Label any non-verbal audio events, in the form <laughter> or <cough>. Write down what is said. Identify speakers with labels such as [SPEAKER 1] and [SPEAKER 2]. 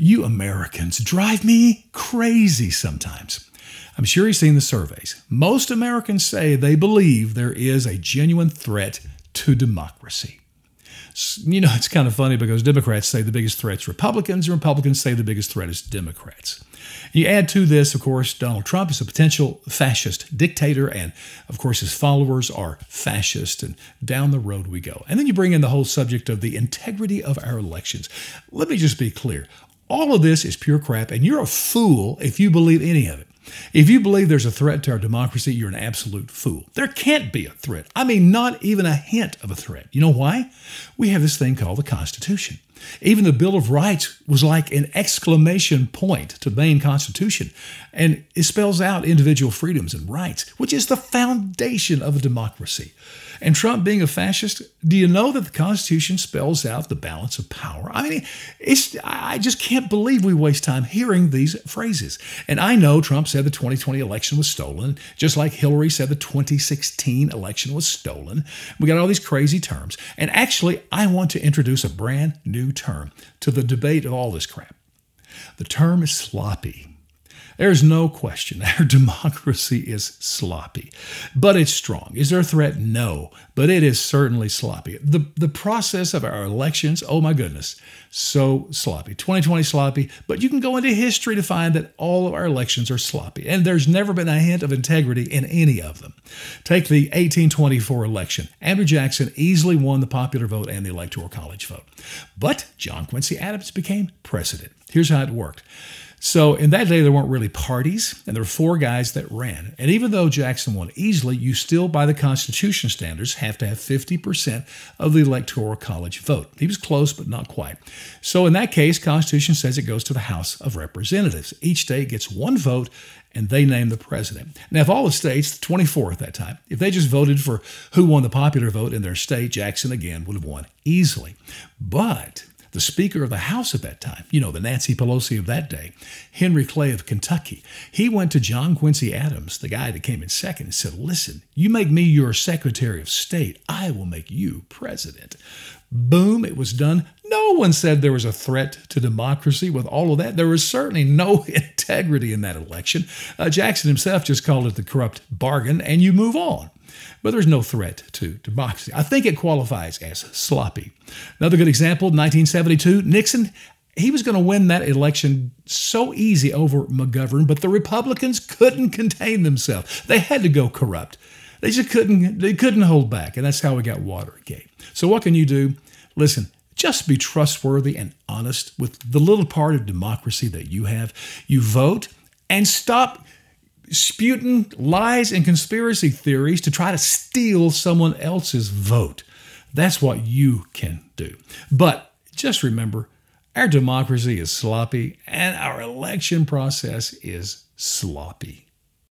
[SPEAKER 1] You Americans drive me crazy sometimes. I'm sure you've seen the surveys. Most Americans say they believe there is a genuine threat to democracy. You know, <laughs> it's kind of funny because Democrats say the biggest threat's Republicans, and Republicans say the biggest threat is Democrats. You add to this, of course, Donald Trump is a potential fascist dictator, and of course, his followers are fascist, and down the road we go. And then you bring in the whole subject of the integrity of our elections. Let me just be clear all of this is pure crap, and you're a fool if you believe any of it. If you believe there's a threat to our democracy, you're an absolute fool. There can't be a threat. I mean, not even a hint of a threat. You know why? We have this thing called the Constitution. Even the Bill of Rights was like an exclamation point to the main Constitution, and it spells out individual freedoms and rights, which is the foundation of a democracy. And Trump being a fascist, do you know that the Constitution spells out the balance of power? I mean, it's I just can't believe we waste time hearing these phrases. And I know Trump said the 2020 election was stolen, just like Hillary said the 2016 election was stolen. We got all these crazy terms. And actually, I want to introduce a brand new term to the debate of all this crap. The term is sloppy. There's no question our <laughs> democracy is sloppy, but it's strong. Is there a threat? No, but it is certainly sloppy. The, the process of our elections, oh my goodness, so sloppy. 2020 sloppy, but you can go into history to find that all of our elections are sloppy, and there's never been a hint of integrity in any of them. Take the 1824 election. Andrew Jackson easily won the popular vote and the Electoral College vote, but John Quincy Adams became president. Here's how it worked. So in that day, there weren't really parties, and there were four guys that ran. And even though Jackson won easily, you still, by the Constitution standards, have to have 50% of the Electoral College vote. He was close, but not quite. So in that case, Constitution says it goes to the House of Representatives. Each state gets one vote, and they name the president. Now, if all the states, 24 at that time, if they just voted for who won the popular vote in their state, Jackson again would have won easily. But the Speaker of the House at that time, you know, the Nancy Pelosi of that day, Henry Clay of Kentucky, he went to John Quincy Adams, the guy that came in second, and said, Listen, you make me your Secretary of State, I will make you president. Boom, it was done. No one said there was a threat to democracy with all of that. There was certainly no <laughs> integrity in that election. Uh, Jackson himself just called it the corrupt bargain, and you move on but there's no threat to democracy. I think it qualifies as sloppy. Another good example 1972, Nixon. He was going to win that election so easy over McGovern, but the Republicans couldn't contain themselves. They had to go corrupt. They just couldn't. They couldn't hold back, and that's how we got Watergate. So what can you do? Listen, just be trustworthy and honest with the little part of democracy that you have. You vote and stop spewing lies and conspiracy theories to try to steal someone else's vote. That's what you can do. But just remember, our democracy is sloppy and our election process is sloppy.